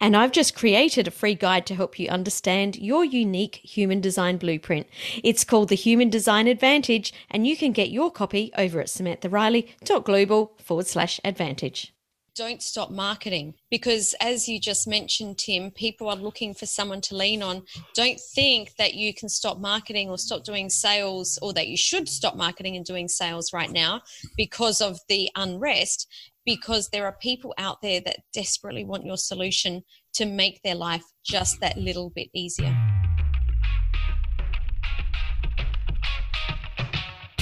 And I've just created a free guide to help you understand your unique human design blueprint. It's called the Human Design Advantage, and you can get your copy over at samanthariley.global forward slash advantage. Don't stop marketing because as you just mentioned tim people are looking for someone to lean on. Don't think that you can stop marketing or stop doing sales or that you should stop marketing and doing sales right now because of the unrest because there are people out there that desperately want your solution to make their life just that little bit easier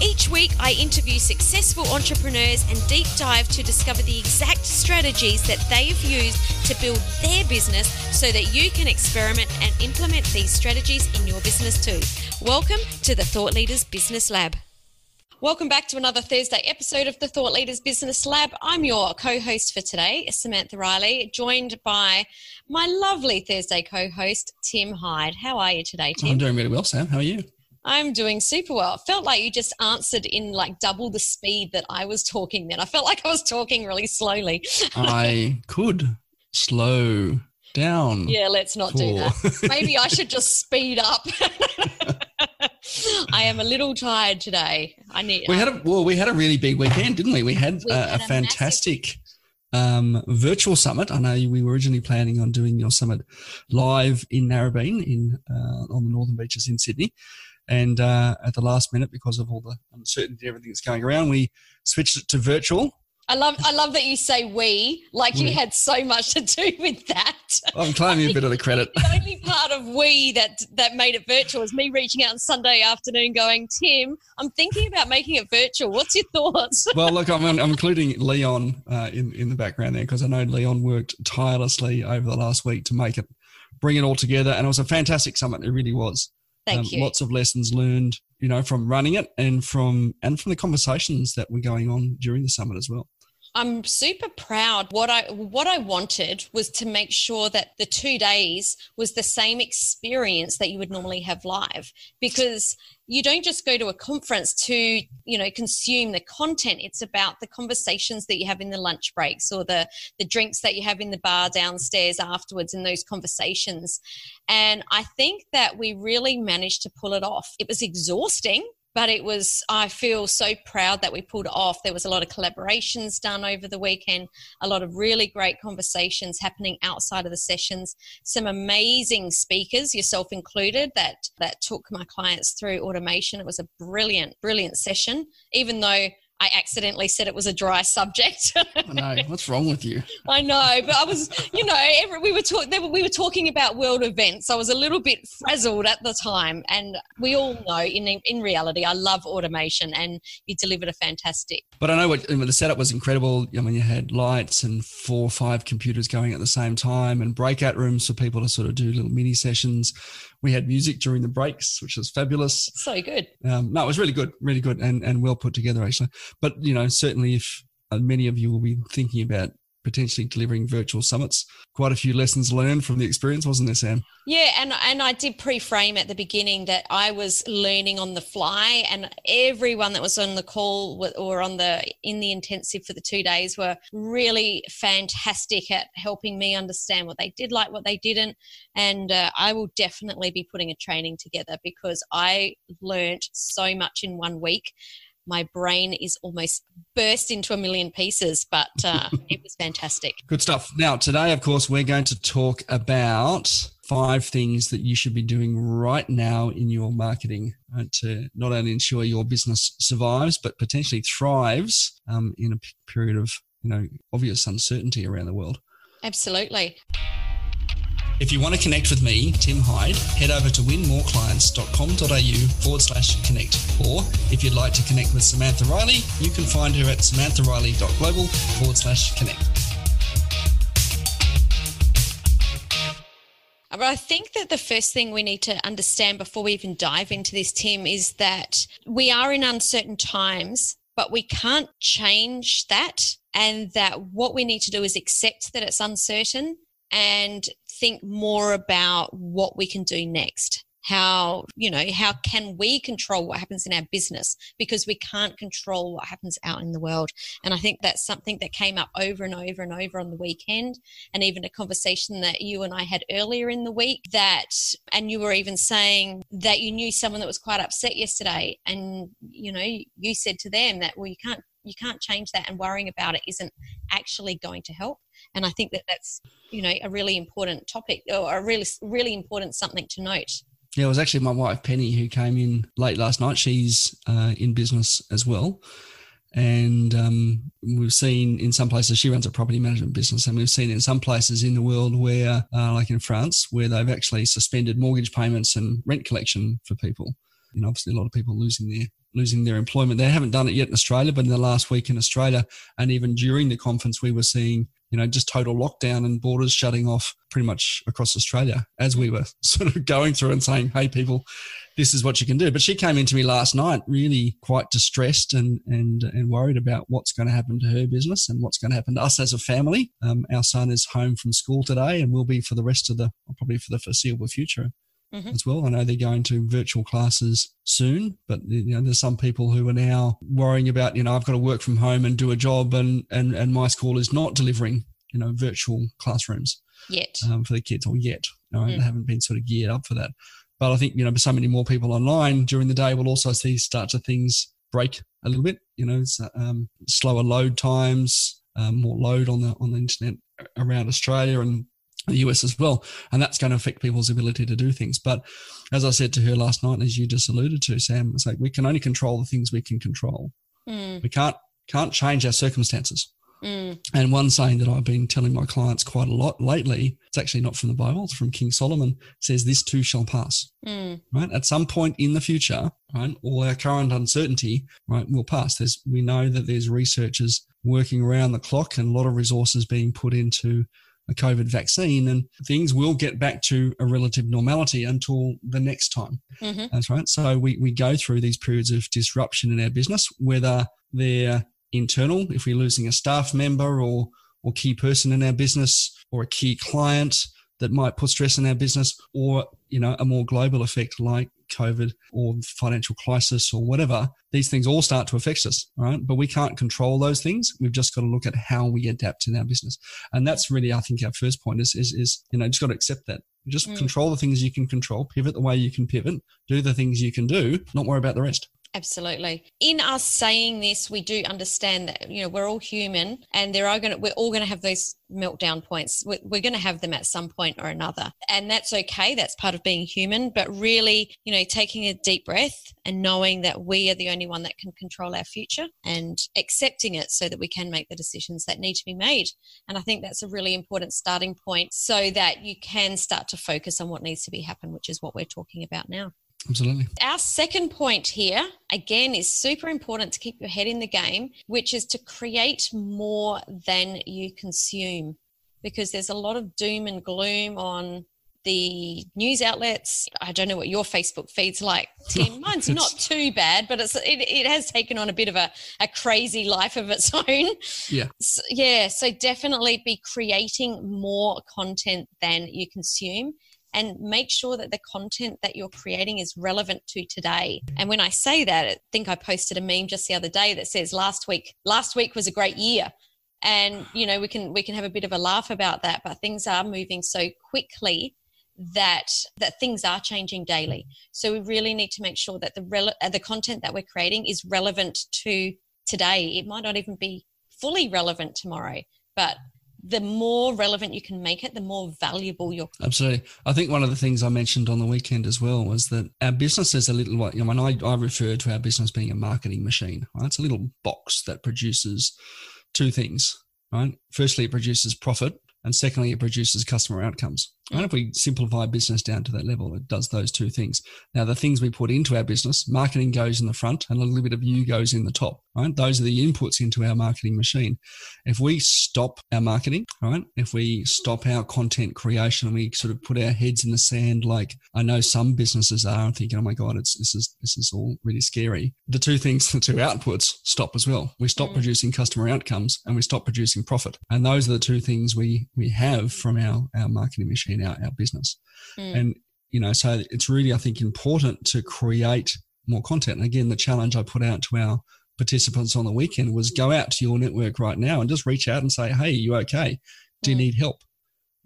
Each week, I interview successful entrepreneurs and deep dive to discover the exact strategies that they have used to build their business so that you can experiment and implement these strategies in your business too. Welcome to the Thought Leaders Business Lab. Welcome back to another Thursday episode of the Thought Leaders Business Lab. I'm your co host for today, Samantha Riley, joined by my lovely Thursday co host, Tim Hyde. How are you today, Tim? I'm doing really well, Sam. How are you? I'm doing super well. It felt like you just answered in like double the speed that I was talking then. I felt like I was talking really slowly. I could slow down. Yeah, let's not for... do that. Maybe I should just speed up. I am a little tired today. I need. We had a well, we had a really big weekend, didn't we? We had, we had a, a, fantastic um, virtual summit. I know we were originally planning on doing your summit live in Narrabeen in uh, on the northern beaches in Sydney, and uh, at the last minute, because of all the uncertainty, everything that's going around, we switched it to virtual. I love, I love that you say we, like we. you had so much to do with that. I'm claiming a bit of the credit. The only part of we that that made it virtual is me reaching out on Sunday afternoon, going, Tim, I'm thinking about making it virtual. What's your thoughts? well, look, I'm, I'm including Leon uh, in in the background there because I know Leon worked tirelessly over the last week to make it, bring it all together, and it was a fantastic summit. It really was. Thank um, you. Lots of lessons learned, you know, from running it and from and from the conversations that were going on during the summit as well. I'm super proud. What I what I wanted was to make sure that the 2 days was the same experience that you would normally have live because you don't just go to a conference to, you know, consume the content. It's about the conversations that you have in the lunch breaks or the the drinks that you have in the bar downstairs afterwards and those conversations. And I think that we really managed to pull it off. It was exhausting but it was i feel so proud that we pulled off. There was a lot of collaborations done over the weekend a lot of really great conversations happening outside of the sessions. Some amazing speakers yourself included that that took my clients through automation. It was a brilliant brilliant session. Even though I accidentally said it was a dry subject. I know. What's wrong with you? I know, but I was, you know, every, we were talking. We were talking about world events. I was a little bit frazzled at the time, and we all know, in in reality, I love automation, and you delivered a fantastic. But I know what I mean, the setup was incredible. I mean, you had lights and four or five computers going at the same time, and breakout rooms for people to sort of do little mini sessions we had music during the breaks, which was fabulous. So good. Um, no, it was really good, really good, and and well put together actually. But you know, certainly if uh, many of you will be thinking about potentially delivering virtual summits. Quite a few lessons learned from the experience, wasn't there, Sam? Yeah, and and I did pre-frame at the beginning that I was learning on the fly, and everyone that was on the call or on the in the intensive for the two days were really fantastic at helping me understand what they did like, what they didn't, and uh, I will definitely be putting a training together because I learned so much in one week my brain is almost burst into a million pieces, but uh, it was fantastic. Good stuff. Now, today, of course, we're going to talk about five things that you should be doing right now in your marketing uh, to not only ensure your business survives but potentially thrives um, in a period of you know obvious uncertainty around the world. Absolutely. If you want to connect with me, Tim Hyde, head over to winmoreclients.com.au forward slash connect. Or if you'd like to connect with Samantha Riley, you can find her at samanthariley.global forward slash connect. But I think that the first thing we need to understand before we even dive into this, Tim, is that we are in uncertain times, but we can't change that. And that what we need to do is accept that it's uncertain and think more about what we can do next. How you know how can we control what happens in our business? Because we can't control what happens out in the world. And i think that's something that came up over and over and over on the weekend and even a conversation that you and i had earlier in the week that and you were even saying that you knew someone that was quite upset yesterday. And you know you said to them that well you can't you can't change that and worrying about it isn't actually going to help and i think that that's you know a really important topic or a really really important something to note yeah, it was actually my wife Penny who came in late last night. She's uh, in business as well, and um, we've seen in some places she runs a property management business, and we've seen in some places in the world where, uh, like in France, where they've actually suspended mortgage payments and rent collection for people. You know, obviously a lot of people losing their losing their employment. They haven't done it yet in Australia, but in the last week in Australia, and even during the conference, we were seeing you know, just total lockdown and borders shutting off pretty much across Australia as we were sort of going through and saying, hey, people, this is what you can do. But she came into me last night really quite distressed and, and, and worried about what's going to happen to her business and what's going to happen to us as a family. Um, our son is home from school today and will be for the rest of the, probably for the foreseeable future mm-hmm. as well. I know they're going to virtual classes soon, but you know, there's some people who are now worrying about, you know, I've got to work from home and do a job, and and and my school is not delivering, you know, virtual classrooms yet um, for the kids, or yet, you know, mm. they haven't been sort of geared up for that. But I think you know, so many more people online during the day will also see start to things break a little bit. You know, um, slower load times, um, more load on the on the internet around Australia, and the US as well. And that's going to affect people's ability to do things. But as I said to her last night, as you just alluded to, Sam, it's like we can only control the things we can control. Mm. We can't can't change our circumstances. Mm. And one saying that I've been telling my clients quite a lot lately, it's actually not from the Bible, it's from King Solomon, says this too shall pass. Mm. Right? At some point in the future, right, all our current uncertainty, right, will pass. There's we know that there's researchers working around the clock and a lot of resources being put into a COVID vaccine, and things will get back to a relative normality until the next time. Mm-hmm. That's right. So we, we go through these periods of disruption in our business, whether they're internal, if we're losing a staff member or or key person in our business or a key client that might put stress in our business, or you know a more global effect like COVID or financial crisis or whatever, these things all start to affect us, right? But we can't control those things. We've just got to look at how we adapt in our business. And that's really, I think, our first point is, is, is you know, just got to accept that. Just mm. control the things you can control, pivot the way you can pivot, do the things you can do, not worry about the rest. Absolutely. In us saying this, we do understand that you know we're all human, and there are going to we're all going to have those meltdown points. We're, we're going to have them at some point or another, and that's okay. That's part of being human. But really, you know, taking a deep breath and knowing that we are the only one that can control our future, and accepting it so that we can make the decisions that need to be made. And I think that's a really important starting point, so that you can start to focus on what needs to be happen, which is what we're talking about now. Absolutely. Our second point here, again, is super important to keep your head in the game, which is to create more than you consume. Because there's a lot of doom and gloom on the news outlets. I don't know what your Facebook feed's like, Tim. Mine's not too bad, but it's it, it has taken on a bit of a, a crazy life of its own. Yeah. So, yeah. So definitely be creating more content than you consume and make sure that the content that you're creating is relevant to today. And when I say that, I think I posted a meme just the other day that says last week last week was a great year. And you know, we can we can have a bit of a laugh about that, but things are moving so quickly that that things are changing daily. So we really need to make sure that the rele- uh, the content that we're creating is relevant to today. It might not even be fully relevant tomorrow, but the more relevant you can make it, the more valuable you're. Absolutely. I think one of the things I mentioned on the weekend as well was that our business is a little, you know, when I, I refer to our business being a marketing machine, right? It's a little box that produces two things, right? Firstly, it produces profit and secondly, it produces customer outcomes. And if we simplify business down to that level, it does those two things. Now, the things we put into our business, marketing goes in the front and a little bit of you goes in the top, right? Those are the inputs into our marketing machine. If we stop our marketing, right? If we stop our content creation and we sort of put our heads in the sand, like I know some businesses are and thinking, oh my God, it's, this is, this is all really scary. The two things, the two outputs stop as well. We stop mm. producing customer outcomes and we stop producing profit. And those are the two things we, we have from our, our marketing machine in our, our business. Mm. And, you know, so it's really, I think, important to create more content. And again, the challenge I put out to our participants on the weekend was go out to your network right now and just reach out and say, hey, you okay? Do you mm. need help?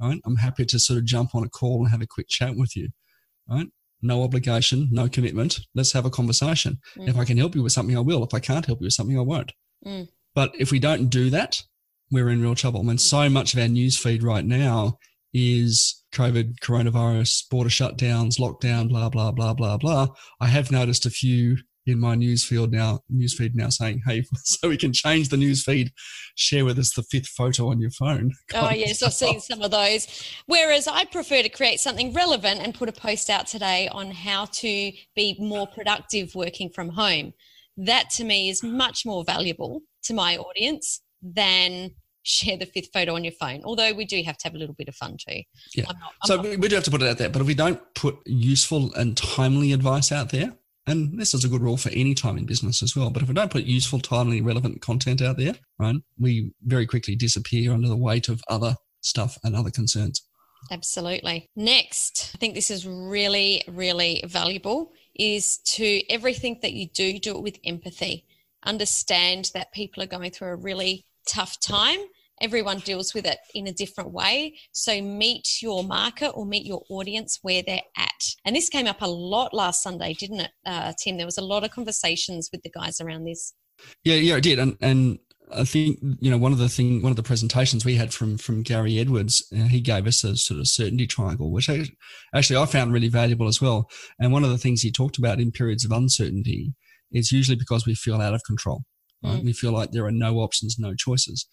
Right? I'm happy to sort of jump on a call and have a quick chat with you. Right? No obligation, no commitment. Let's have a conversation. Mm. If I can help you with something, I will. If I can't help you with something, I won't. Mm. But if we don't do that, we're in real trouble. I mean, so much of our news feed right now is COVID, coronavirus, border shutdowns, lockdown, blah, blah, blah, blah, blah. I have noticed a few in my newsfeed now, newsfeed now saying, "Hey, so we can change the newsfeed, share with us the fifth photo on your phone." Oh yes, I've seen some of those. Whereas I prefer to create something relevant and put a post out today on how to be more productive working from home. That to me is much more valuable to my audience than share the fifth photo on your phone. Although we do have to have a little bit of fun too. Yeah. I'm not, I'm so not- we do have to put it out there. But if we don't put useful and timely advice out there, and this is a good rule for any time in business as well. But if we don't put useful, timely, relevant content out there, right, we very quickly disappear under the weight of other stuff and other concerns. Absolutely. Next, I think this is really, really valuable is to everything that you do, do it with empathy. Understand that people are going through a really tough time. Everyone deals with it in a different way. So meet your market or meet your audience where they're at. And this came up a lot last Sunday, didn't it, uh, Tim? There was a lot of conversations with the guys around this. Yeah, yeah, it did. And, and I think you know one of the thing, one of the presentations we had from from Gary Edwards, uh, he gave us a sort of certainty triangle, which I, actually I found really valuable as well. And one of the things he talked about in periods of uncertainty is usually because we feel out of control. Right? Mm. We feel like there are no options, no choices.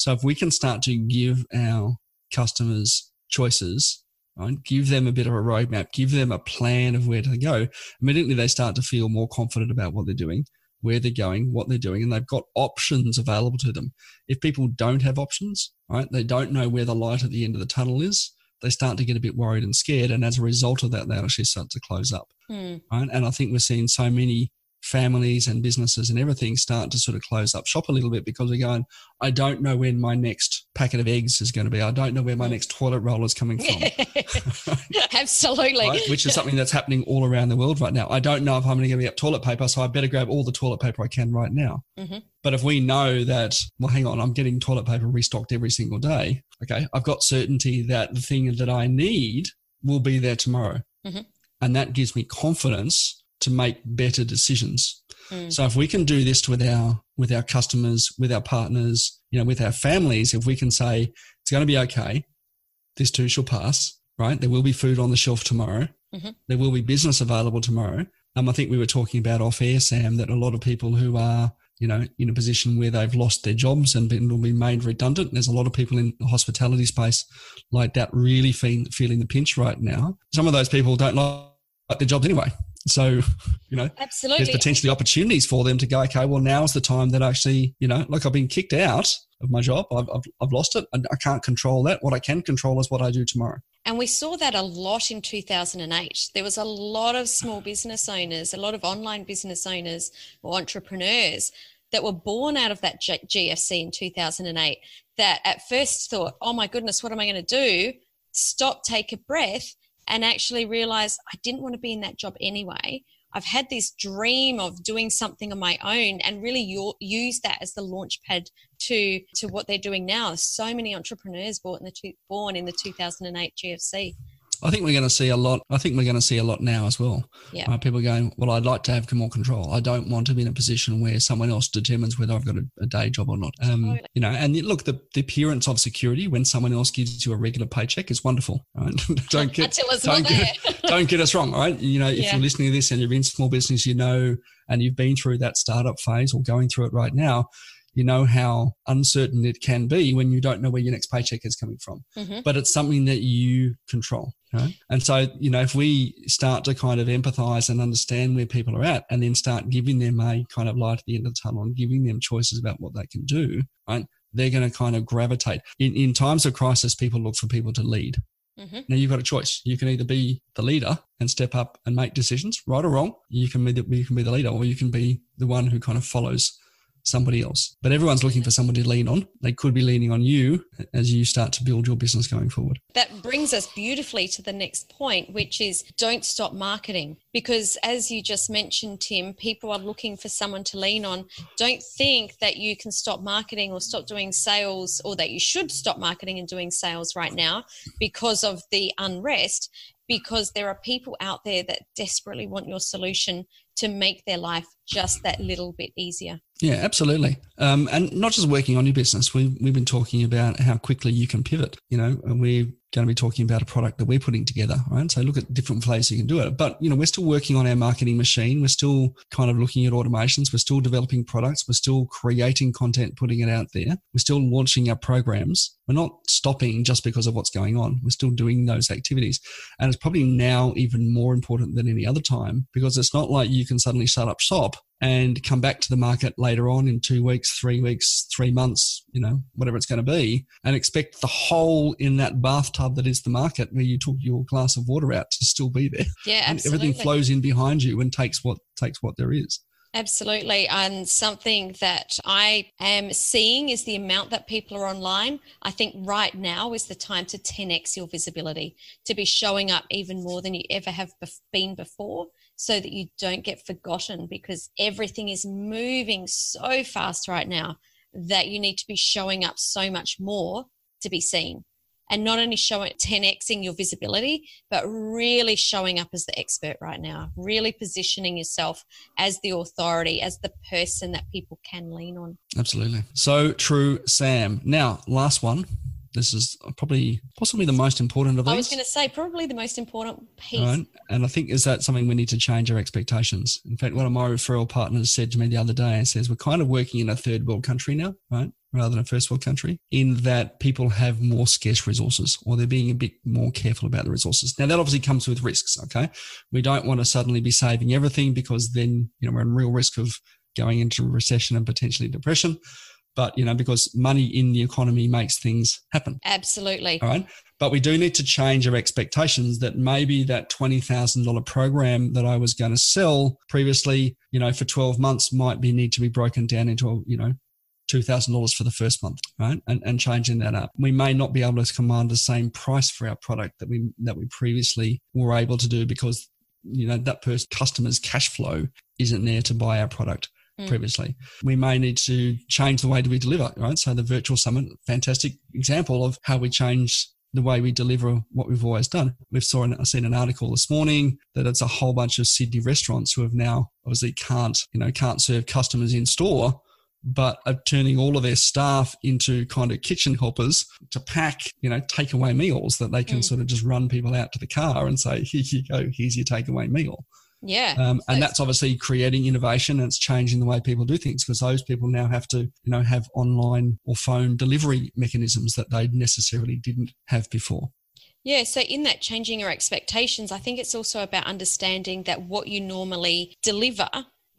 So if we can start to give our customers choices, right, give them a bit of a roadmap, give them a plan of where to go, immediately they start to feel more confident about what they're doing, where they're going, what they're doing, and they've got options available to them. If people don't have options, right, they don't know where the light at the end of the tunnel is, they start to get a bit worried and scared. And as a result of that, they actually start to close up. Mm. Right. And I think we're seeing so many families and businesses and everything start to sort of close up shop a little bit because they're going, I don't know when my next packet of eggs is going to be. I don't know where my next toilet roll is coming from. Absolutely. right? Which is something that's happening all around the world right now. I don't know if I'm going to get toilet paper, so I better grab all the toilet paper I can right now. Mm-hmm. But if we know that, well, hang on, I'm getting toilet paper restocked every single day. Okay. I've got certainty that the thing that I need will be there tomorrow. Mm-hmm. And that gives me confidence to make better decisions. Mm. So if we can do this with our with our customers, with our partners, you know, with our families, if we can say it's going to be okay, this too shall pass, right? There will be food on the shelf tomorrow. Mm-hmm. There will be business available tomorrow. Um, I think we were talking about off air, Sam, that a lot of people who are you know, in a position where they've lost their jobs and been, will be made redundant. There's a lot of people in the hospitality space like that really feel, feeling the pinch right now. Some of those people don't like their jobs anyway. So, you know, absolutely, there's potentially opportunities for them to go, okay, well, now's the time that actually, you know, like I've been kicked out of my job. I've, I've, I've lost it. I can't control that. What I can control is what I do tomorrow. And we saw that a lot in 2008. There was a lot of small business owners, a lot of online business owners or entrepreneurs that were born out of that GFC in 2008 that at first thought, oh my goodness, what am I going to do? Stop, take a breath, and actually realize I didn't want to be in that job anyway. I've had this dream of doing something on my own and really use that as the launch pad to to what they're doing now. So many entrepreneurs born in the two, born in the 2008 GFC. I think we're going to see a lot. I think we're going to see a lot now as well. Yeah. Uh, people going, well, I'd like to have more control. I don't want to be in a position where someone else determines whether I've got a, a day job or not. Um, totally. You know, and look, the, the appearance of security when someone else gives you a regular paycheck is wonderful. Right? don't get don't get, don't get us wrong. Right? You know, if yeah. you're listening to this and you're in small business, you know, and you've been through that startup phase or going through it right now you know how uncertain it can be when you don't know where your next paycheck is coming from. Mm-hmm. But it's something that you control. Right? And so, you know, if we start to kind of empathize and understand where people are at and then start giving them a kind of light at the end of the tunnel and giving them choices about what they can do, right? They're going to kind of gravitate. In, in times of crisis, people look for people to lead. Mm-hmm. Now you've got a choice. You can either be the leader and step up and make decisions, right or wrong. You can be the, you can be the leader, or you can be the one who kind of follows somebody else. But everyone's looking for somebody to lean on. They could be leaning on you as you start to build your business going forward. That brings us beautifully to the next point, which is don't stop marketing. Because as you just mentioned, Tim, people are looking for someone to lean on. Don't think that you can stop marketing or stop doing sales or that you should stop marketing and doing sales right now because of the unrest because there are people out there that desperately want your solution to make their life just that little bit easier. Yeah, absolutely. Um, and not just working on your business. We, we've been talking about how quickly you can pivot. You know, we're going to be talking about a product that we're putting together, right? So look at different ways you can do it. But, you know, we're still working on our marketing machine. We're still kind of looking at automations. We're still developing products. We're still creating content, putting it out there. We're still launching our programs. We're not stopping just because of what's going on. We're still doing those activities. And it's probably now even more important than any other time because it's not like you can suddenly shut up shop and come back to the market later on in two weeks, three weeks, three months, you know, whatever it's going to be, and expect the hole in that bathtub that is the market where you took your glass of water out to still be there. Yeah, and everything flows in behind you and takes what takes what there is. Absolutely. And something that I am seeing is the amount that people are online. I think right now is the time to 10x your visibility, to be showing up even more than you ever have been before so that you don't get forgotten because everything is moving so fast right now that you need to be showing up so much more to be seen. And not only showing 10xing your visibility, but really showing up as the expert right now, really positioning yourself as the authority, as the person that people can lean on. Absolutely. So true, Sam. Now, last one this is probably possibly the most important of these. I was going to say probably the most important piece. Right. And I think is that something we need to change our expectations. In fact, one of my referral partners said to me the other day and says we're kind of working in a third world country now, right? Rather than a first world country, in that people have more scarce resources or they're being a bit more careful about the resources. Now that obviously comes with risks. Okay. We don't want to suddenly be saving everything because then, you know, we're in real risk of going into recession and potentially depression but you know because money in the economy makes things happen absolutely all right but we do need to change our expectations that maybe that $20000 program that i was going to sell previously you know for 12 months might be need to be broken down into you know $2,000 for the first month, right? And, and changing that up. We may not be able to command the same price for our product that we, that we previously were able to do because, you know, that person customer's cash flow isn't there to buy our product mm. previously. We may need to change the way that we deliver, right? So the virtual summit, fantastic example of how we change the way we deliver what we've always done. We've saw an, seen an article this morning that it's a whole bunch of Sydney restaurants who have now obviously can't, you know, can't serve customers in store, but are turning all of their staff into kind of kitchen helpers to pack, you know, takeaway meals that they can mm. sort of just run people out to the car and say, here you go, here's your takeaway meal. Yeah. Um, and that's obviously creating innovation and it's changing the way people do things because those people now have to, you know, have online or phone delivery mechanisms that they necessarily didn't have before. Yeah, so in that changing your expectations, I think it's also about understanding that what you normally deliver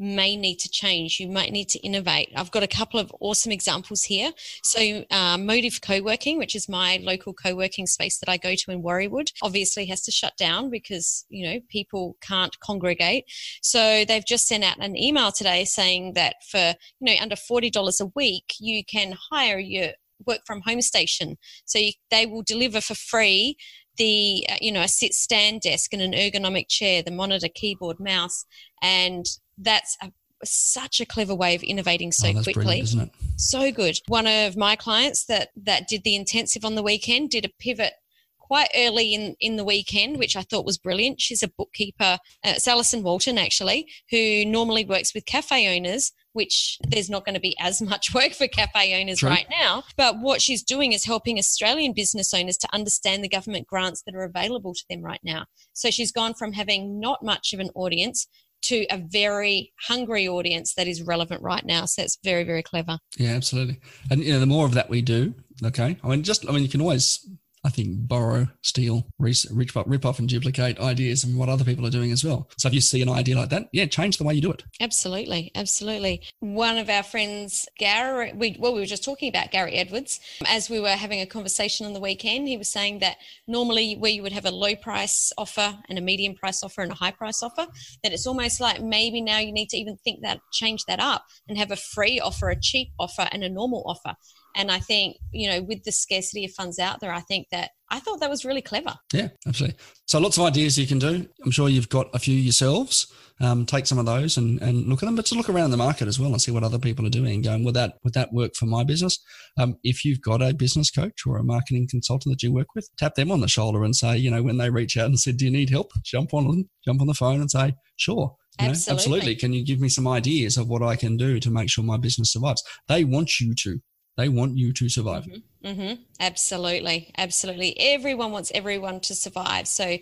may need to change. You might need to innovate. I've got a couple of awesome examples here. So, uh, Motive Co-working, which is my local co-working space that I go to in Warriewood, obviously has to shut down because you know people can't congregate. So they've just sent out an email today saying that for you know under forty dollars a week, you can hire your work from home station. So you, they will deliver for free the uh, you know a sit stand desk and an ergonomic chair the monitor keyboard mouse and that's a, such a clever way of innovating so oh, quickly isn't it so good one of my clients that that did the intensive on the weekend did a pivot quite early in, in the weekend, which I thought was brilliant. She's a bookkeeper. Uh, it's Alison Walton, actually, who normally works with cafe owners which there's not going to be as much work for cafe owners True. right now. But what she's doing is helping Australian business owners to understand the government grants that are available to them right now. So she's gone from having not much of an audience to a very hungry audience that is relevant right now. So it's very, very clever. Yeah, absolutely. And you know, the more of that we do, okay. I mean, just I mean, you can always I think, borrow, steal, rip off, rip off and duplicate ideas and what other people are doing as well. So if you see an idea like that, yeah, change the way you do it. Absolutely. Absolutely. One of our friends, Gary, we, well, we were just talking about Gary Edwards. As we were having a conversation on the weekend, he was saying that normally where you would have a low price offer and a medium price offer and a high price offer, that it's almost like maybe now you need to even think that, change that up and have a free offer, a cheap offer, and a normal offer. And I think, you know, with the scarcity of funds out there, I think that I thought that was really clever. Yeah, absolutely. So lots of ideas you can do. I'm sure you've got a few yourselves. Um, take some of those and, and look at them, but to look around the market as well and see what other people are doing and going, would that, would that work for my business? Um, if you've got a business coach or a marketing consultant that you work with, tap them on the shoulder and say, you know, when they reach out and said, do you need help? Jump on, jump on the phone and say, sure. You know, absolutely. absolutely. Can you give me some ideas of what I can do to make sure my business survives? They want you to. They want you to survive. Mm-hmm. Mm-hmm. Absolutely. Absolutely. Everyone wants everyone to survive. So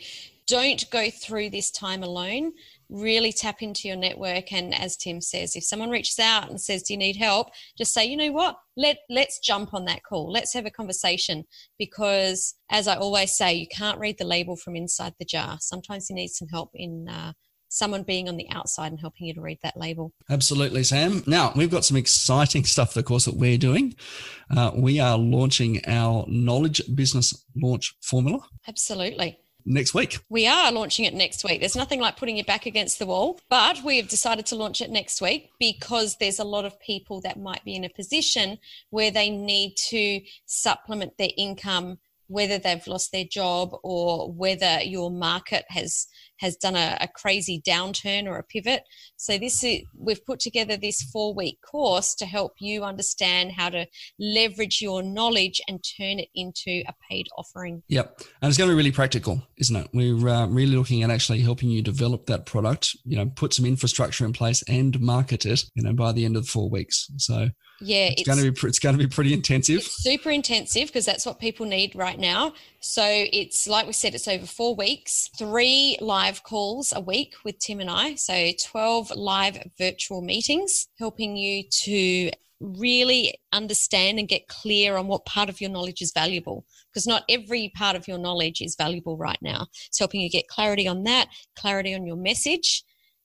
don't go through this time alone. Really tap into your network. And as Tim says, if someone reaches out and says, Do you need help? Just say, you know what? Let let's jump on that call. Let's have a conversation. Because as I always say, you can't read the label from inside the jar. Sometimes you need some help in uh, someone being on the outside and helping you to read that label. Absolutely, Sam. Now, we've got some exciting stuff, of course, that we're doing. Uh, we are launching our Knowledge Business Launch Formula. Absolutely. Next week. We are launching it next week. There's nothing like putting your back against the wall, but we have decided to launch it next week because there's a lot of people that might be in a position where they need to supplement their income whether they've lost their job or whether your market has has done a, a crazy downturn or a pivot. So this is we've put together this four week course to help you understand how to leverage your knowledge and turn it into a paid offering. Yep, and it's going to be really practical, isn't it? We're uh, really looking at actually helping you develop that product. You know, put some infrastructure in place and market it. You know, by the end of the four weeks. So yeah, it's, it's, going to be it's going to be pretty intensive. super intensive because that's what people need right now. So it's like we said, it's over four weeks, three live calls a week with Tim and I. So twelve live virtual meetings, helping you to really understand and get clear on what part of your knowledge is valuable because not every part of your knowledge is valuable right now. It's helping you get clarity on that, clarity on your message,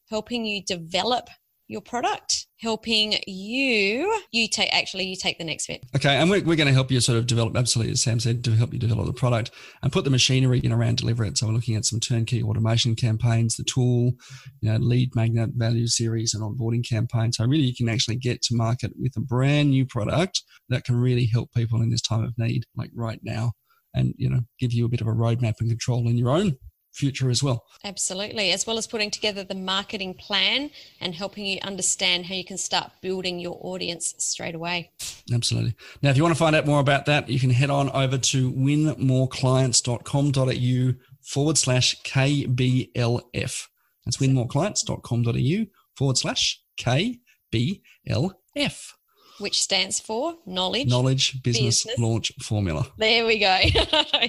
helping you develop your product helping you you take actually you take the next bit okay and we're, we're going to help you sort of develop absolutely as sam said to help you develop the product and put the machinery in around deliver it so we're looking at some turnkey automation campaigns the tool you know lead magnet value series and onboarding campaigns so really you can actually get to market with a brand new product that can really help people in this time of need like right now and you know give you a bit of a roadmap and control in your own future as well. Absolutely, as well as putting together the marketing plan and helping you understand how you can start building your audience straight away. Absolutely. Now, if you want to find out more about that, you can head on over to winmoreclients.com.au forward slash KBLF. That's winmoreclients.com.au forward slash KBLF which stands for knowledge knowledge business, business, launch formula. There we go.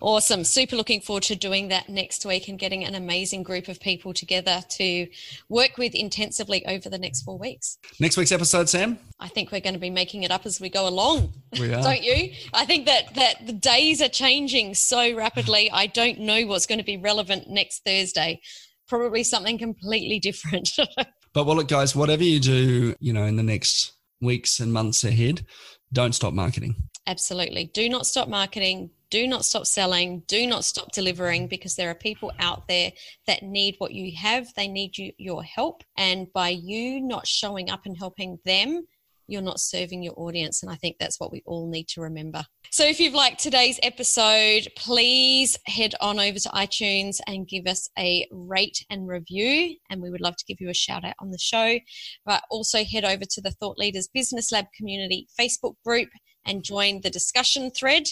Awesome. Super looking forward to doing that next week and getting an amazing group of people together to work with intensively over the next four weeks. Next week's episode sam? I think we're going to be making it up as we go along. We are. don't you? I think that that the days are changing so rapidly. I don't know what's going to be relevant next thursday. Probably something completely different. But well look guys whatever you do you know in the next weeks and months ahead, don't stop marketing. Absolutely. Do not stop marketing. Do not stop selling. Do not stop delivering because there are people out there that need what you have. They need you, your help. And by you not showing up and helping them, you're not serving your audience. And I think that's what we all need to remember. So if you've liked today's episode, please head on over to iTunes and give us a rate and review. And we would love to give you a shout out on the show. But also head over to the Thought Leaders Business Lab community Facebook group and join the discussion thread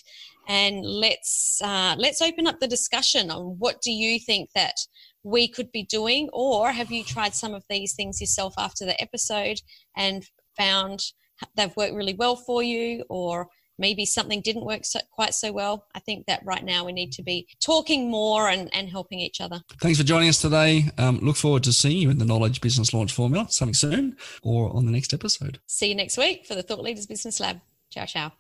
and let's uh, let's open up the discussion on what do you think that we could be doing or have you tried some of these things yourself after the episode and found they've worked really well for you or maybe something didn't work so, quite so well. I think that right now we need to be talking more and, and helping each other. Thanks for joining us today. Um, look forward to seeing you in the Knowledge Business Launch Formula, something soon, or on the next episode. See you next week for the Thought Leaders Business Lab. Ciao, ciao.